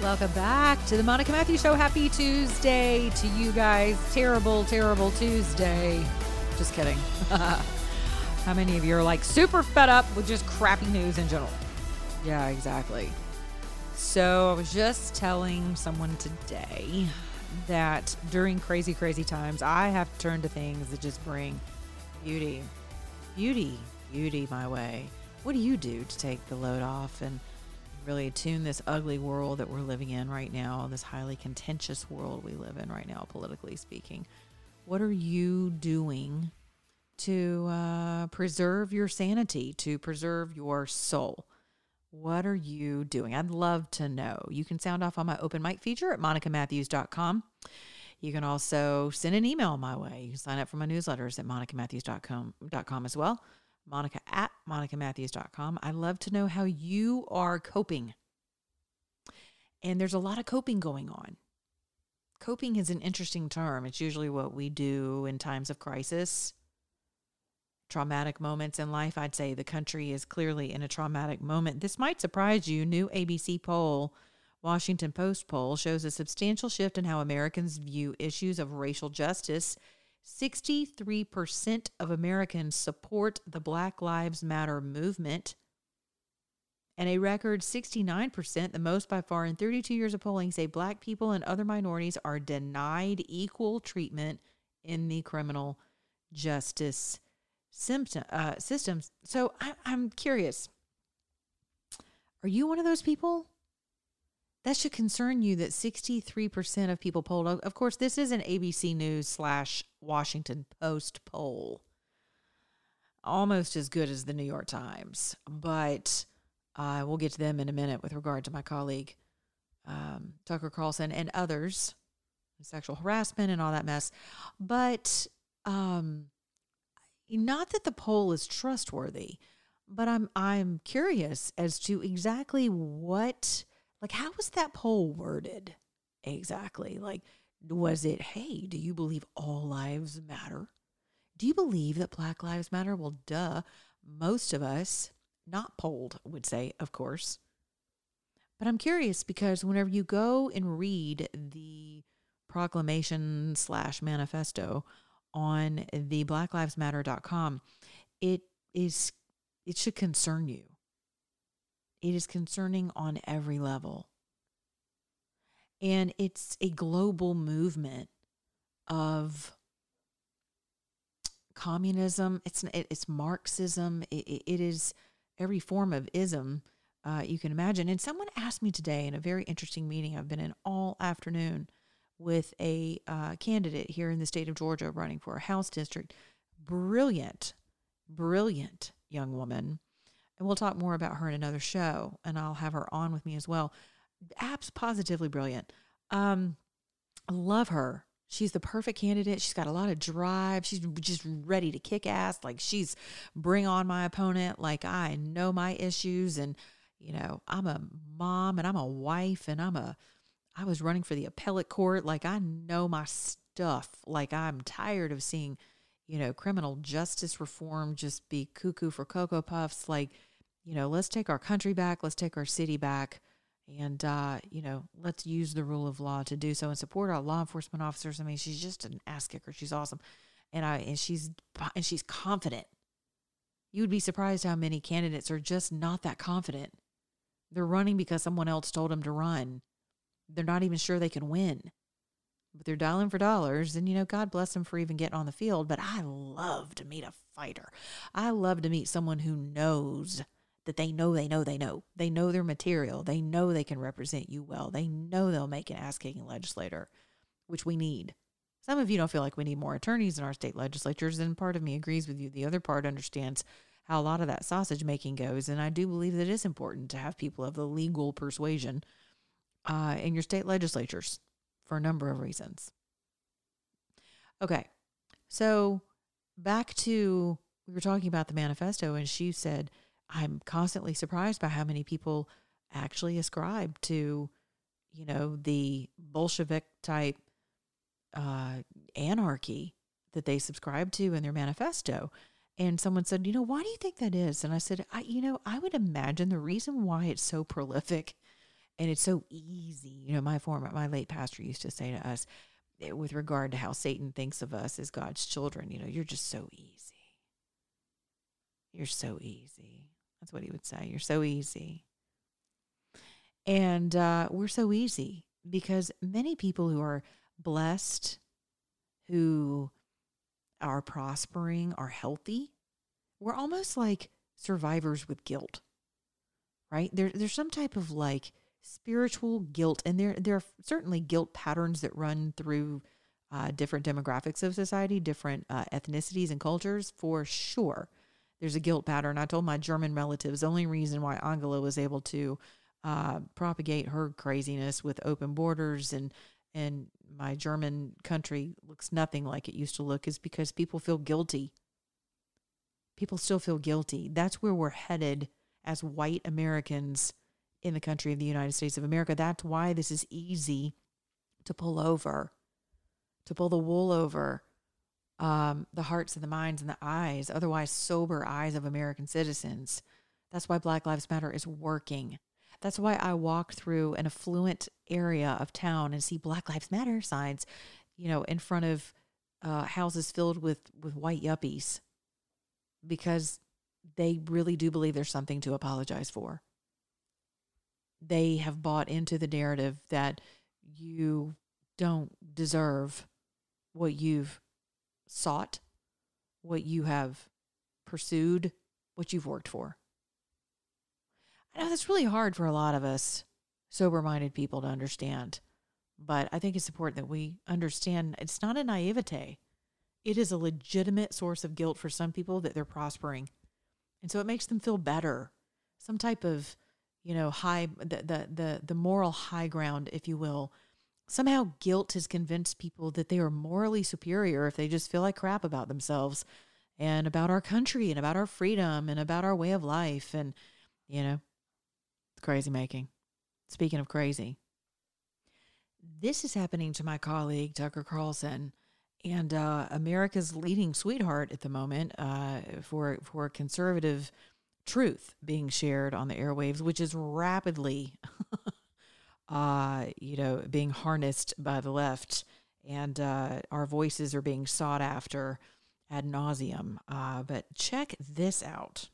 Welcome back to the Monica Matthews Show. Happy Tuesday to you guys. Terrible, terrible Tuesday. Just kidding. How many of you are like super fed up with just crappy news in general? Yeah, exactly. So I was just telling someone today that during crazy, crazy times, I have to turn to things that just bring beauty, beauty, beauty my way. What do you do to take the load off and really attune this ugly world that we're living in right now, this highly contentious world we live in right now, politically speaking? What are you doing to uh, preserve your sanity, to preserve your soul? What are you doing? I'd love to know. You can sound off on my open mic feature at monicamatthews.com. You can also send an email my way. You can sign up for my newsletters at monicamatthews.com as well. Monica at monicamatthews.com. I love to know how you are coping. And there's a lot of coping going on. Coping is an interesting term. It's usually what we do in times of crisis traumatic moments in life. I'd say the country is clearly in a traumatic moment. This might surprise you. New ABC poll, Washington Post poll, shows a substantial shift in how Americans view issues of racial justice. 63% of Americans support the Black Lives Matter movement. And a record 69%, the most by far in 32 years of polling, say black people and other minorities are denied equal treatment in the criminal justice symptom uh, systems. So I, I'm curious: Are you one of those people? That should concern you. That 63% of people polled. Of course, this is an ABC News slash Washington Post poll, almost as good as the New York Times, but uh, we'll get to them in a minute with regard to my colleague um, Tucker Carlson and others, sexual harassment and all that mess. But um, not that the poll is trustworthy, but I'm I'm curious as to exactly what like how was that poll worded exactly? Like was it, hey, do you believe all lives matter? Do you believe that Black Lives Matter? Well, duh. Most of us, not polled, would say, of course. But I'm curious because whenever you go and read the proclamation slash manifesto on the blacklivesmatter.com, it is it should concern you. It is concerning on every level. And it's a global movement of communism. It's it's Marxism. It, it is every form of ism uh, you can imagine. And someone asked me today in a very interesting meeting I've been in all afternoon with a uh, candidate here in the state of Georgia running for a House district. Brilliant, brilliant young woman. And we'll talk more about her in another show, and I'll have her on with me as well. Apps positively brilliant. Um, I love her. She's the perfect candidate. She's got a lot of drive. She's just ready to kick ass. Like she's bring on my opponent. Like I know my issues, and you know I'm a mom and I'm a wife and I'm a I was running for the appellate court. Like I know my stuff. Like I'm tired of seeing, you know, criminal justice reform just be cuckoo for Cocoa Puffs. Like, you know, let's take our country back. Let's take our city back. And, uh, you know, let's use the rule of law to do so and support our law enforcement officers. I mean, she's just an ass kicker. She's awesome. And I, and she's, and she's confident. You would be surprised how many candidates are just not that confident. They're running because someone else told them to run they're not even sure they can win. But they're dialing for dollars, and you know, God bless them for even getting on the field. But I love to meet a fighter. I love to meet someone who knows that they know they know they know. They know their material. They know they can represent you well. They know they'll make an ass kicking legislator, which we need. Some of you don't feel like we need more attorneys in our state legislatures, and part of me agrees with you. The other part understands how a lot of that sausage making goes. And I do believe that it is important to have people of the legal persuasion uh, in your state legislatures for a number of reasons. Okay, so back to we were talking about the manifesto, and she said, I'm constantly surprised by how many people actually ascribe to, you know, the Bolshevik type uh, anarchy that they subscribe to in their manifesto. And someone said, you know, why do you think that is? And I said, I, you know, I would imagine the reason why it's so prolific and it's so easy. You know, my former, my late pastor used to say to us, eh, with regard to how Satan thinks of us as God's children, you know, you're just so easy. You're so easy. That's what he would say. You're so easy. And uh, we're so easy because many people who are blessed, who are prospering, are healthy, we're almost like survivors with guilt, right? There, there's some type of like spiritual guilt, and there, there are certainly guilt patterns that run through uh, different demographics of society, different uh, ethnicities and cultures, for sure. There's a guilt pattern. I told my German relatives the only reason why Angela was able to uh, propagate her craziness with open borders and and my German country looks nothing like it used to look is because people feel guilty. People still feel guilty. That's where we're headed as white Americans in the country of the United States of America. That's why this is easy to pull over, to pull the wool over um, the hearts and the minds and the eyes, otherwise sober eyes of American citizens. That's why Black Lives Matter is working. That's why I walk through an affluent area of town and see Black Lives Matter signs, you know, in front of uh, houses filled with with white yuppies, because they really do believe there's something to apologize for. They have bought into the narrative that you don't deserve what you've sought, what you have pursued, what you've worked for. I know that's really hard for a lot of us sober minded people to understand, but I think it's important that we understand it's not a naivete. It is a legitimate source of guilt for some people that they're prospering. And so it makes them feel better. Some type of, you know, high the the the, the moral high ground, if you will, Somehow, guilt has convinced people that they are morally superior if they just feel like crap about themselves and about our country and about our freedom and about our way of life. And, you know, it's crazy making. Speaking of crazy, this is happening to my colleague, Tucker Carlson, and uh, America's leading sweetheart at the moment uh, for, for conservative truth being shared on the airwaves, which is rapidly uh, you know, being harnessed by the left, and uh, our voices are being sought after ad nauseum. Uh, but check this out.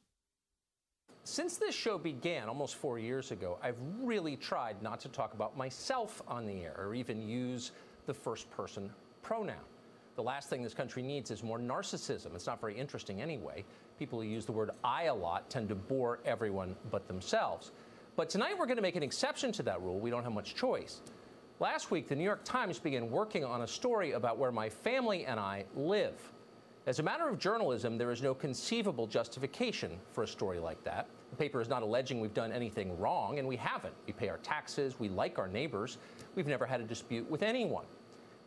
Since this show began almost four years ago, I've really tried not to talk about myself on the air or even use the first person pronoun. The last thing this country needs is more narcissism. It's not very interesting anyway. People who use the word I a lot tend to bore everyone but themselves. But tonight we're going to make an exception to that rule. We don't have much choice. Last week, the New York Times began working on a story about where my family and I live. As a matter of journalism, there is no conceivable justification for a story like that. The paper is not alleging we've done anything wrong, and we haven't. We pay our taxes, we like our neighbors, we've never had a dispute with anyone.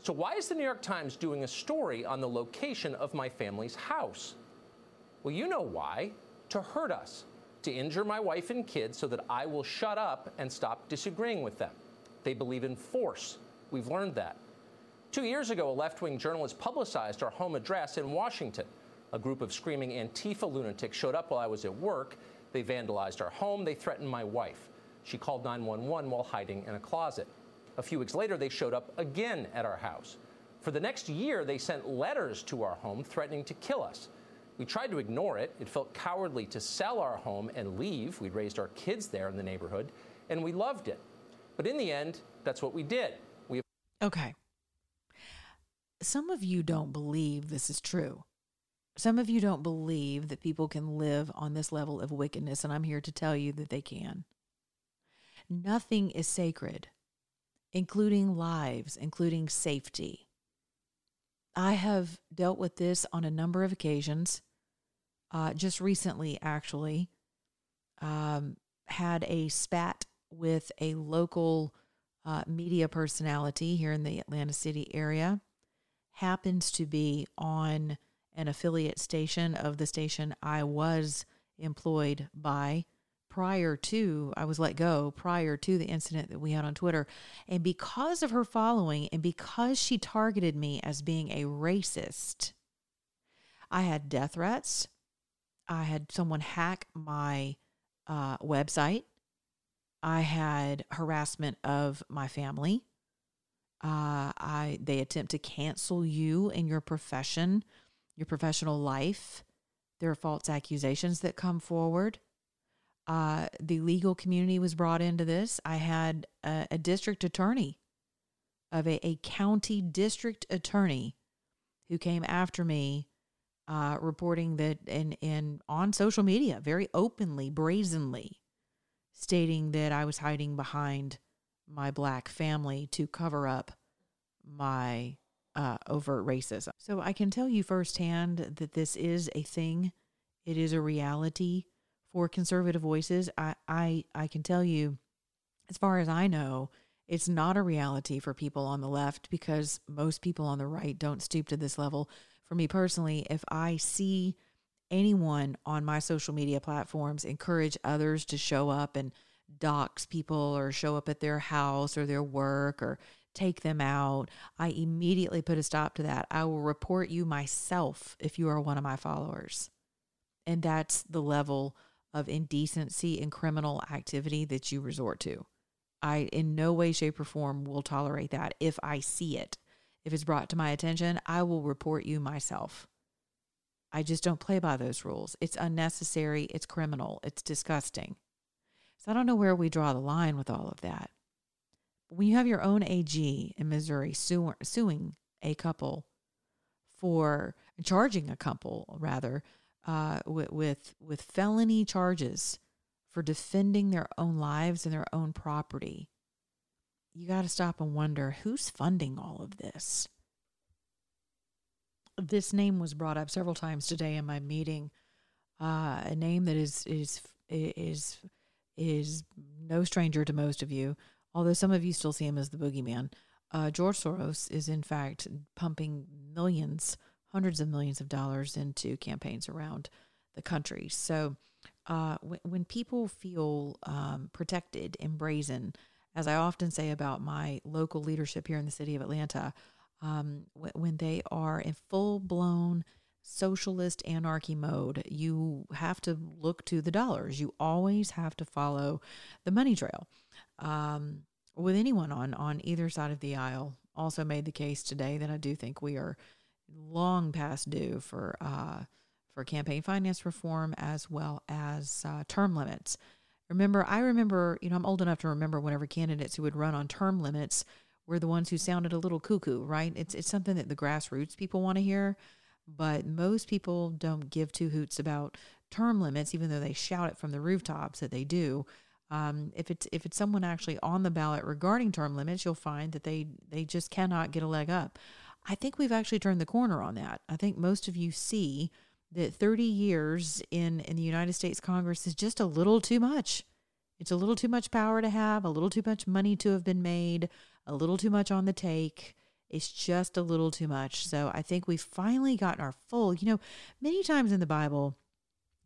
So, why is the New York Times doing a story on the location of my family's house? Well, you know why to hurt us to injure my wife and kids so that I will shut up and stop disagreeing with them. They believe in force. We've learned that. Two years ago, a left wing journalist publicized our home address in Washington. A group of screaming Antifa lunatics showed up while I was at work. They vandalized our home. They threatened my wife. She called 911 while hiding in a closet. A few weeks later, they showed up again at our house. For the next year, they sent letters to our home threatening to kill us. We tried to ignore it. It felt cowardly to sell our home and leave. We'd raised our kids there in the neighborhood, and we loved it. But in the end, that's what we did. We Okay. Some of you don't believe this is true. Some of you don't believe that people can live on this level of wickedness, and I'm here to tell you that they can. Nothing is sacred, including lives, including safety. I have dealt with this on a number of occasions uh, just recently actually um, had a spat with a local uh, media personality here in the Atlanta City area, happens to be on an affiliate station of the station I was employed by prior to I was let go prior to the incident that we had on Twitter. And because of her following and because she targeted me as being a racist I had death threats I had someone hack my uh, website. I had harassment of my family. Uh, I they attempt to cancel you in your profession your professional life. There are false accusations that come forward. Uh, the legal community was brought into this. I had a, a district attorney of a, a, county district attorney who came after me, uh, reporting that in, in on social media, very openly, brazenly, stating that I was hiding behind my black family to cover up my uh, overt racism. So I can tell you firsthand that this is a thing. It is a reality for conservative voices, I, I I can tell you, as far as I know, it's not a reality for people on the left because most people on the right don't stoop to this level. For me personally, if I see anyone on my social media platforms encourage others to show up and dox people or show up at their house or their work or take them out, I immediately put a stop to that. I will report you myself if you are one of my followers. And that's the level of indecency and criminal activity that you resort to. I, in no way, shape, or form, will tolerate that. If I see it, if it's brought to my attention, I will report you myself. I just don't play by those rules. It's unnecessary. It's criminal. It's disgusting. So I don't know where we draw the line with all of that. When you have your own AG in Missouri su- suing a couple for charging a couple, rather, uh, with, with with felony charges for defending their own lives and their own property. You got to stop and wonder who's funding all of this. This name was brought up several times today in my meeting. Uh, a name that is is is is no stranger to most of you, although some of you still see him as the boogeyman. Uh, George Soros is in fact pumping millions hundreds of millions of dollars into campaigns around the country. So uh, when, when people feel um, protected and brazen, as I often say about my local leadership here in the city of Atlanta, um, when, when they are in full blown socialist anarchy mode, you have to look to the dollars. You always have to follow the money trail. Um, with anyone on on either side of the aisle, also made the case today that I do think we are long past due for uh, for campaign finance reform as well as uh, term limits. Remember, I remember, you know, I'm old enough to remember whenever candidates who would run on term limits were the ones who sounded a little cuckoo, right? It's it's something that the grassroots people want to hear, but most people don't give two hoots about term limits, even though they shout it from the rooftops that they do. Um, if it's if it's someone actually on the ballot regarding term limits, you'll find that they they just cannot get a leg up. I think we've actually turned the corner on that. I think most of you see that 30 years in, in the United States Congress is just a little too much. It's a little too much power to have, a little too much money to have been made, a little too much on the take. It's just a little too much. So I think we've finally gotten our full. You know, many times in the Bible,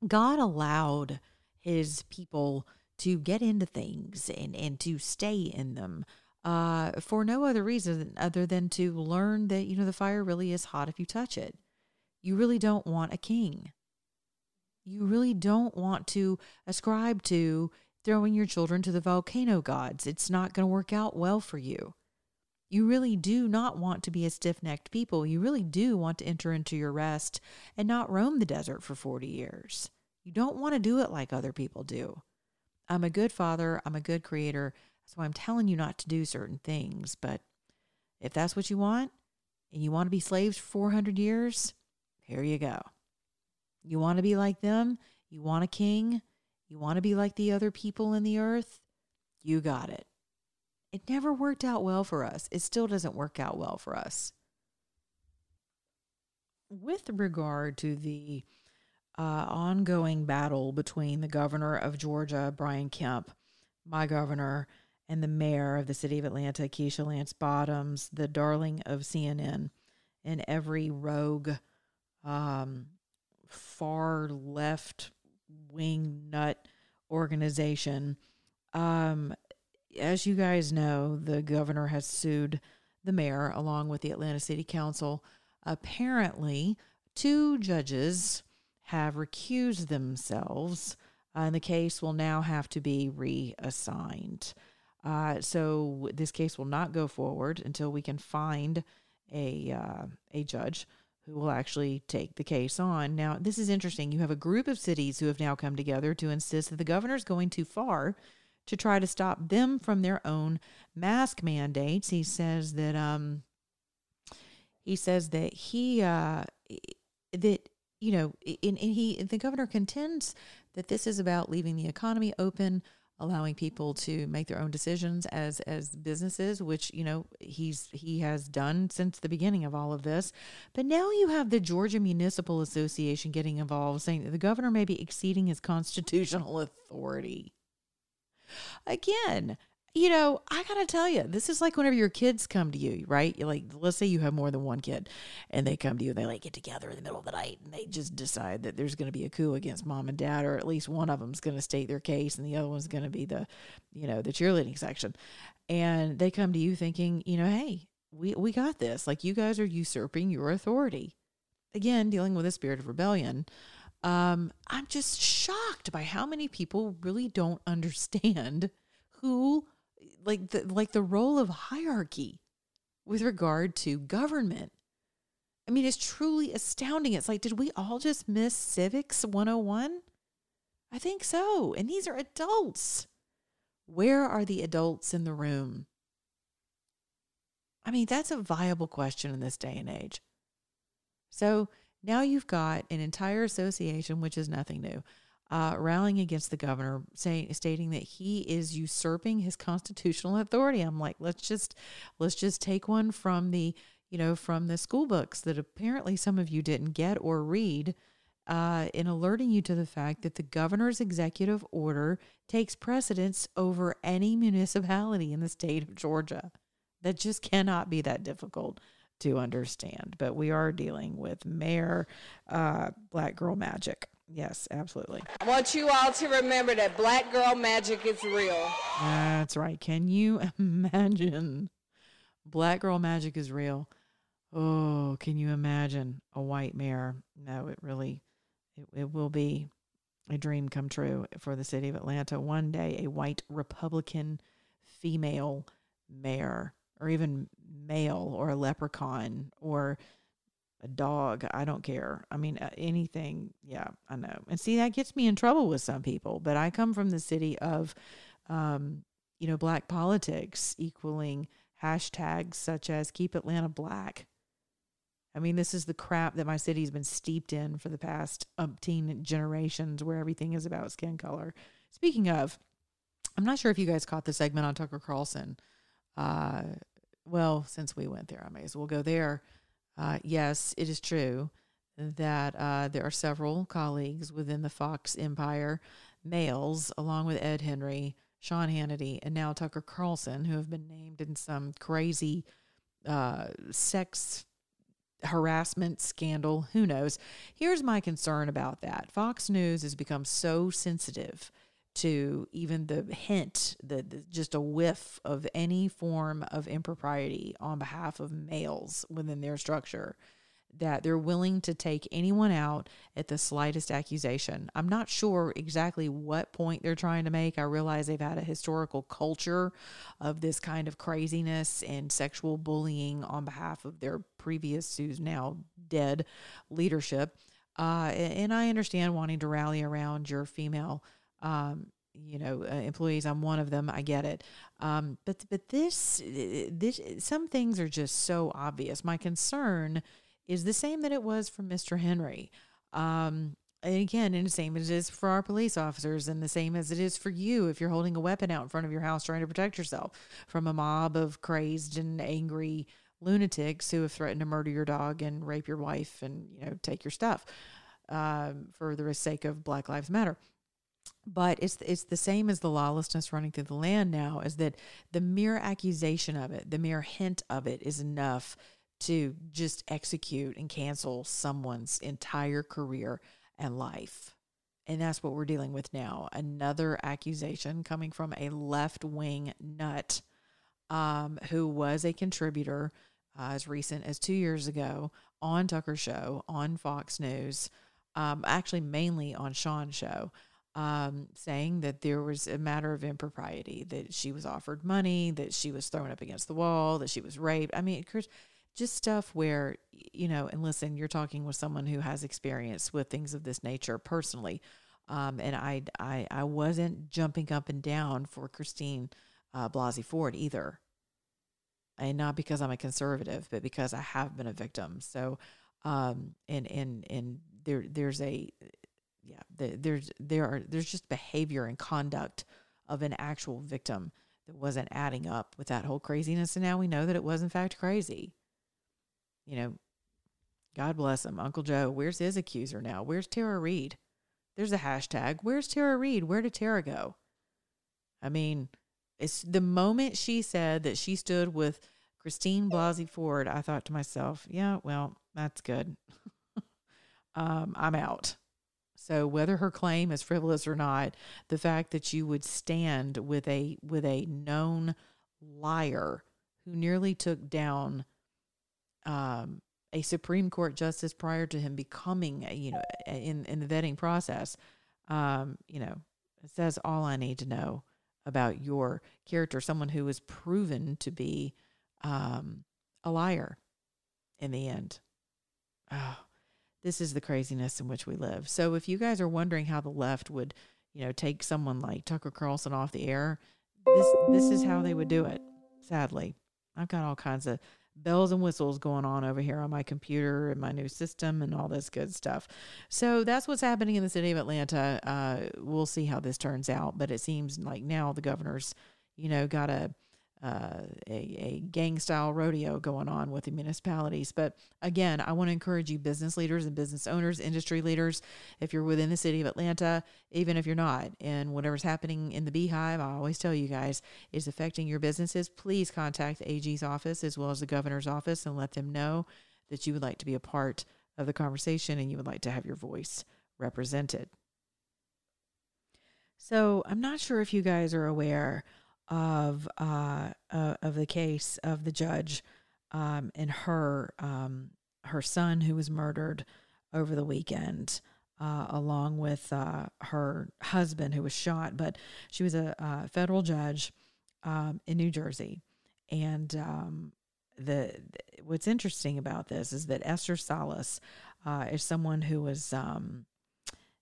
God allowed his people to get into things and, and to stay in them uh, for no other reason other than to learn that, you know, the fire really is hot if you touch it. You really don't want a king. You really don't want to ascribe to throwing your children to the volcano gods. It's not going to work out well for you. You really do not want to be a stiff necked people. You really do want to enter into your rest and not roam the desert for 40 years. You don't want to do it like other people do. I'm a good father. I'm a good creator. So I'm telling you not to do certain things. But if that's what you want and you want to be slaves for 400 years, here you go. You want to be like them? You want a king? You want to be like the other people in the earth? You got it. It never worked out well for us. It still doesn't work out well for us. With regard to the uh, ongoing battle between the governor of Georgia, Brian Kemp, my governor, and the mayor of the city of Atlanta, Keisha Lance Bottoms, the darling of CNN, and every rogue, um, far left wing nut organization. Um, as you guys know, the governor has sued the mayor along with the Atlanta City Council. Apparently, two judges have recused themselves, uh, and the case will now have to be reassigned. Uh, so this case will not go forward until we can find a uh, a judge who will actually take the case on. Now, this is interesting. You have a group of cities who have now come together to insist that the governor's going too far to try to stop them from their own mask mandates. He says that um he says that he uh that you know in, in he the governor contends that this is about leaving the economy open allowing people to make their own decisions as as businesses which you know he's he has done since the beginning of all of this. But now you have the Georgia Municipal Association getting involved saying that the governor may be exceeding his constitutional authority. Again you know, I gotta tell you, this is like whenever your kids come to you, right? You're like, let's say you have more than one kid, and they come to you, and they like get together in the middle of the night, and they just decide that there's going to be a coup against mom and dad, or at least one of them's going to state their case, and the other one's going to be the, you know, the cheerleading section, and they come to you thinking, you know, hey, we we got this. Like you guys are usurping your authority. Again, dealing with a spirit of rebellion. Um, I'm just shocked by how many people really don't understand who like the like the role of hierarchy with regard to government. I mean, it's truly astounding. It's like, did we all just miss civics 101? I think so. And these are adults. Where are the adults in the room? I mean, that's a viable question in this day and age. So now you've got an entire association, which is nothing new, uh, rallying against the governor, saying stating that he is usurping his constitutional authority. I'm like, let's just let's just take one from the you know from the school books that apparently some of you didn't get or read. Uh, in alerting you to the fact that the governor's executive order takes precedence over any municipality in the state of Georgia. That just cannot be that difficult to understand. But we are dealing with Mayor uh, Black Girl Magic. Yes, absolutely. I want you all to remember that black girl magic is real. That's right. Can you imagine? Black girl magic is real. Oh, can you imagine a white mayor? No, it really, it, it will be a dream come true for the city of Atlanta. One day, a white Republican female mayor, or even male, or a leprechaun, or a dog. I don't care. I mean, anything. Yeah, I know. And see, that gets me in trouble with some people. But I come from the city of, um, you know, black politics equaling hashtags such as Keep Atlanta Black. I mean, this is the crap that my city's been steeped in for the past umpteen generations where everything is about skin color. Speaking of, I'm not sure if you guys caught the segment on Tucker Carlson. Uh, well, since we went there, I may as well go there. Uh, yes, it is true that uh, there are several colleagues within the Fox empire, males, along with Ed Henry, Sean Hannity, and now Tucker Carlson, who have been named in some crazy uh, sex harassment scandal. Who knows? Here's my concern about that Fox News has become so sensitive to even the hint, the, the, just a whiff of any form of impropriety on behalf of males within their structure that they're willing to take anyone out at the slightest accusation. I'm not sure exactly what point they're trying to make. I realize they've had a historical culture of this kind of craziness and sexual bullying on behalf of their previous, who's now dead, leadership. Uh, and I understand wanting to rally around your female um, you know, uh, employees. I'm one of them. I get it. Um, but but this this some things are just so obvious. My concern is the same that it was for Mr. Henry. Um, and again, and the same as it is for our police officers, and the same as it is for you if you're holding a weapon out in front of your house trying to protect yourself from a mob of crazed and angry lunatics who have threatened to murder your dog and rape your wife and you know take your stuff um, for the sake of Black Lives Matter but it's it's the same as the lawlessness running through the land now is that the mere accusation of it the mere hint of it is enough to just execute and cancel someone's entire career and life. And that's what we're dealing with now. Another accusation coming from a left-wing nut um, who was a contributor uh, as recent as two years ago on tucker show on fox news um, actually mainly on sean's show um, saying that there was a matter of impropriety, that she was offered money, that she was thrown up against the wall, that she was raped. I mean, just stuff where, you know, and listen, you're talking with someone who has experience with things of this nature personally. Um, and I, I, I wasn't jumping up and down for Christine uh, Blasey Ford either. And not because I'm a conservative, but because I have been a victim. So, um, and, and, and there, there's a, yeah, the, there's there are there's just behavior and conduct of an actual victim that wasn't adding up with that whole craziness, and now we know that it was in fact crazy. You know, God bless him, Uncle Joe. Where's his accuser now? Where's Tara Reade? There's a hashtag. Where's Tara Reade? Where did Tara go? I mean, it's the moment she said that she stood with Christine Blasey Ford. I thought to myself, yeah, well, that's good. um, I'm out. So whether her claim is frivolous or not, the fact that you would stand with a with a known liar who nearly took down um, a Supreme Court justice prior to him becoming, you know, in in the vetting process, um, you know, says all I need to know about your character. Someone who was proven to be um, a liar in the end. Oh, this is the craziness in which we live. So if you guys are wondering how the left would, you know, take someone like Tucker Carlson off the air, this this is how they would do it. Sadly, I've got all kinds of bells and whistles going on over here on my computer and my new system and all this good stuff. So that's what's happening in the city of Atlanta. Uh, we'll see how this turns out, but it seems like now the governor's, you know, got a a, a gang style rodeo going on with the municipalities. But again, I want to encourage you, business leaders and business owners, industry leaders, if you're within the city of Atlanta, even if you're not, and whatever's happening in the beehive, I always tell you guys, is affecting your businesses, please contact AG's office as well as the governor's office and let them know that you would like to be a part of the conversation and you would like to have your voice represented. So I'm not sure if you guys are aware of uh, uh, of the case of the judge um, and her um, her son who was murdered over the weekend, uh, along with uh, her husband who was shot. But she was a, a federal judge um, in New Jersey, and um, the, the, what's interesting about this is that Esther Salas uh, is someone who was um,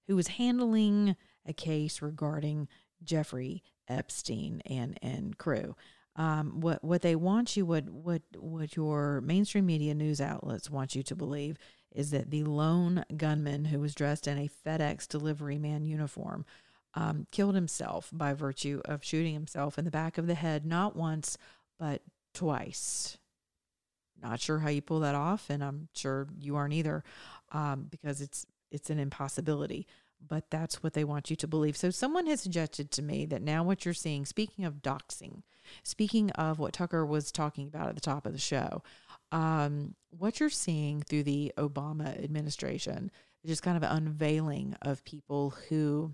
who was handling a case regarding Jeffrey Epstein and and crew. Um, what what they want you what what what your mainstream media news outlets want you to believe is that the lone gunman who was dressed in a FedEx delivery man uniform um, killed himself by virtue of shooting himself in the back of the head not once but twice. Not sure how you pull that off, and I'm sure you aren't either, um, because it's it's an impossibility but that's what they want you to believe. So, someone has suggested to me that now what you're seeing, speaking of doxing, speaking of what Tucker was talking about at the top of the show, um, what you're seeing through the Obama administration is just kind of an unveiling of people who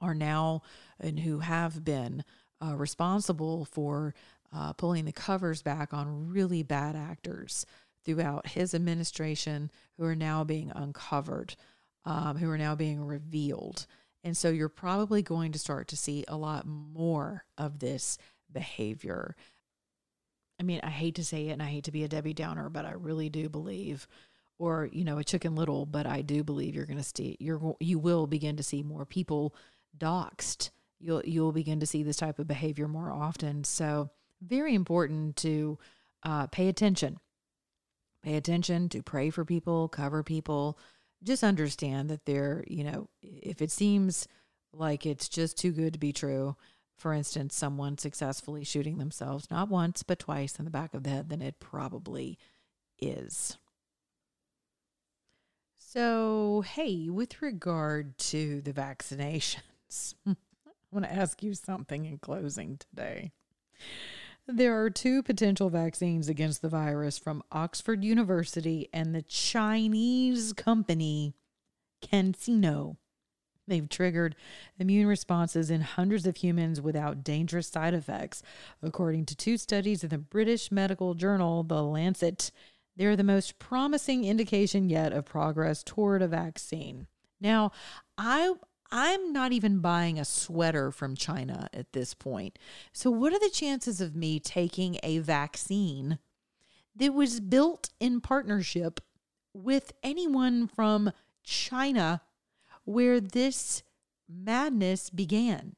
are now and who have been uh, responsible for uh, pulling the covers back on really bad actors throughout his administration who are now being uncovered um, who are now being revealed. And so you're probably going to start to see a lot more of this behavior. I mean, I hate to say it and I hate to be a Debbie Downer, but I really do believe or you know a chicken little but i do believe you're going to see you're you will begin to see more people doxed you'll you'll begin to see this type of behavior more often so very important to uh, pay attention pay attention to pray for people cover people just understand that they're, you know, if it seems like it's just too good to be true, for instance, someone successfully shooting themselves not once, but twice in the back of the head, then it probably is. So, hey, with regard to the vaccinations. I want to ask you something in closing today. There are two potential vaccines against the virus from Oxford University and the Chinese company CanSino. They've triggered immune responses in hundreds of humans without dangerous side effects. According to two studies in the British medical journal, The Lancet, they're the most promising indication yet of progress toward a vaccine. Now, I I'm not even buying a sweater from China at this point. So what are the chances of me taking a vaccine that was built in partnership with anyone from China where this madness began?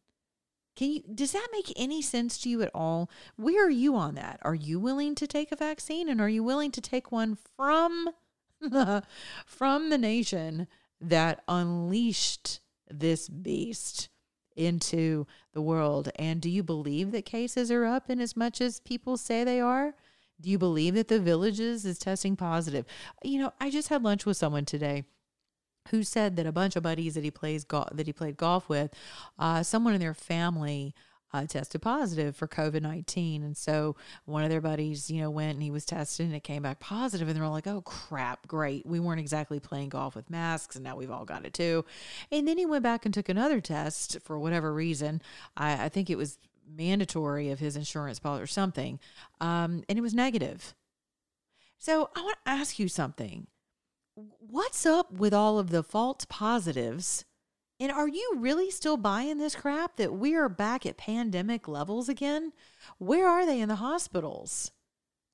Can you does that make any sense to you at all? Where are you on that? Are you willing to take a vaccine and are you willing to take one from the from the nation that unleashed this beast into the world? And do you believe that cases are up in as much as people say they are? Do you believe that the villages is testing positive? You know, I just had lunch with someone today who said that a bunch of buddies that he plays golf that he played golf with, uh, someone in their family uh, tested positive for COVID nineteen, and so one of their buddies, you know, went and he was tested and it came back positive, and they're all like, "Oh crap, great! We weren't exactly playing golf with masks, and now we've all got it too." And then he went back and took another test for whatever reason. I, I think it was mandatory of his insurance policy or something, um, and it was negative. So I want to ask you something what's up with all of the false positives? And are you really still buying this crap that we are back at pandemic levels again? Where are they in the hospitals?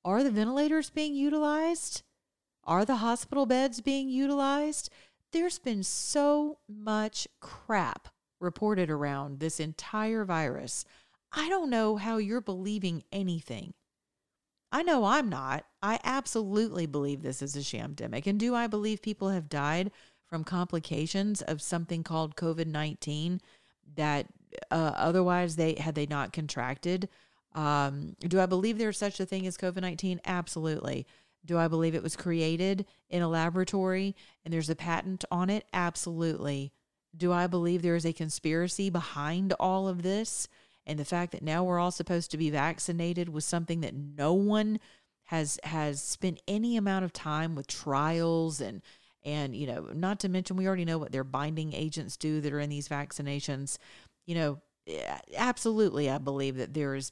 Are the ventilators being utilized? Are the hospital beds being utilized? There's been so much crap reported around this entire virus. I don't know how you're believing anything. I know I'm not. I absolutely believe this is a shamdemic. And do I believe people have died from complications of something called COVID 19 that uh, otherwise they had they not contracted? Um, do I believe there's such a thing as COVID 19? Absolutely. Do I believe it was created in a laboratory and there's a patent on it? Absolutely. Do I believe there is a conspiracy behind all of this? and the fact that now we're all supposed to be vaccinated was something that no one has has spent any amount of time with trials and and you know not to mention we already know what their binding agents do that are in these vaccinations you know absolutely i believe that there is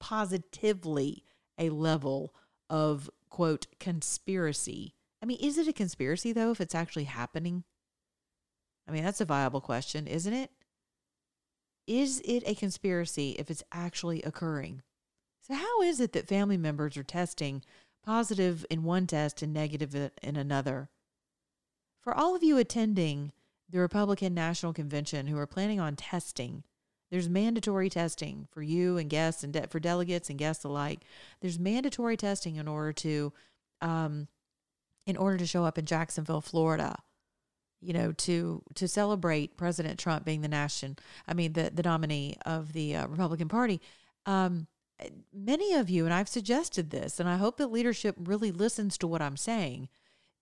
positively a level of quote conspiracy i mean is it a conspiracy though if it's actually happening i mean that's a viable question isn't it is it a conspiracy if it's actually occurring? So, how is it that family members are testing positive in one test and negative in another? For all of you attending the Republican National Convention who are planning on testing, there's mandatory testing for you and guests and de- for delegates and guests alike. There's mandatory testing in order to, um, in order to show up in Jacksonville, Florida you know, to to celebrate President Trump being the national, I mean, the the nominee of the uh, Republican Party. Um, many of you, and I've suggested this, and I hope that leadership really listens to what I'm saying.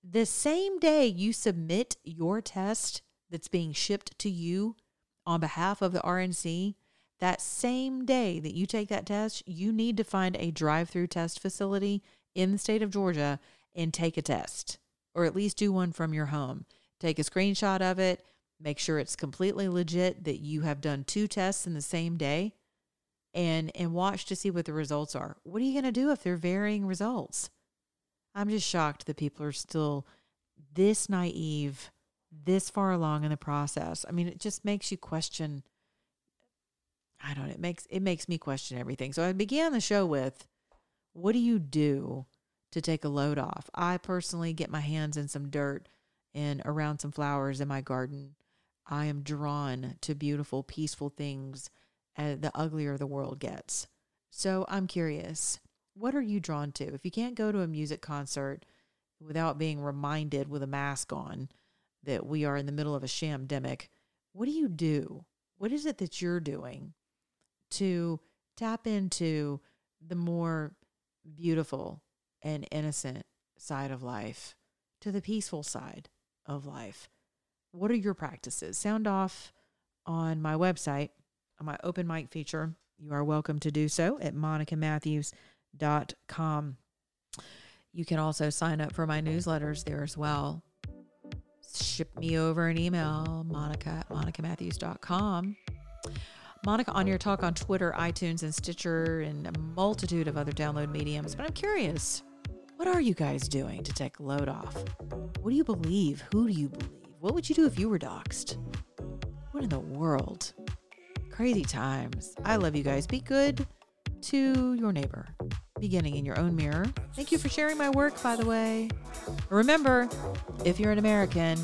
The same day you submit your test that's being shipped to you on behalf of the RNC, that same day that you take that test, you need to find a drive-through test facility in the state of Georgia and take a test, or at least do one from your home take a screenshot of it, make sure it's completely legit that you have done two tests in the same day and and watch to see what the results are. What are you going to do if they're varying results? I'm just shocked that people are still this naive, this far along in the process. I mean, it just makes you question I don't it makes it makes me question everything. So I began the show with what do you do to take a load off? I personally get my hands in some dirt and around some flowers in my garden. I am drawn to beautiful, peaceful things uh, the uglier the world gets. So I'm curious, what are you drawn to? If you can't go to a music concert without being reminded with a mask on that we are in the middle of a shamdemic, what do you do? What is it that you're doing to tap into the more beautiful and innocent side of life, to the peaceful side? of life. What are your practices? Sound off on my website, on my open mic feature, you are welcome to do so at monicamatthews.com. You can also sign up for my newsletters there as well. Ship me over an email, monica at monicamatthews.com. Monica on your talk on Twitter, iTunes, and Stitcher, and a multitude of other download mediums. But I'm curious, what are you guys doing to take load off? What do you believe? Who do you believe? What would you do if you were doxxed? What in the world? Crazy times. I love you guys. Be good to your neighbor, beginning in your own mirror. Thank you for sharing my work, by the way. Remember, if you're an American,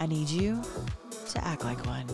I need you to act like one.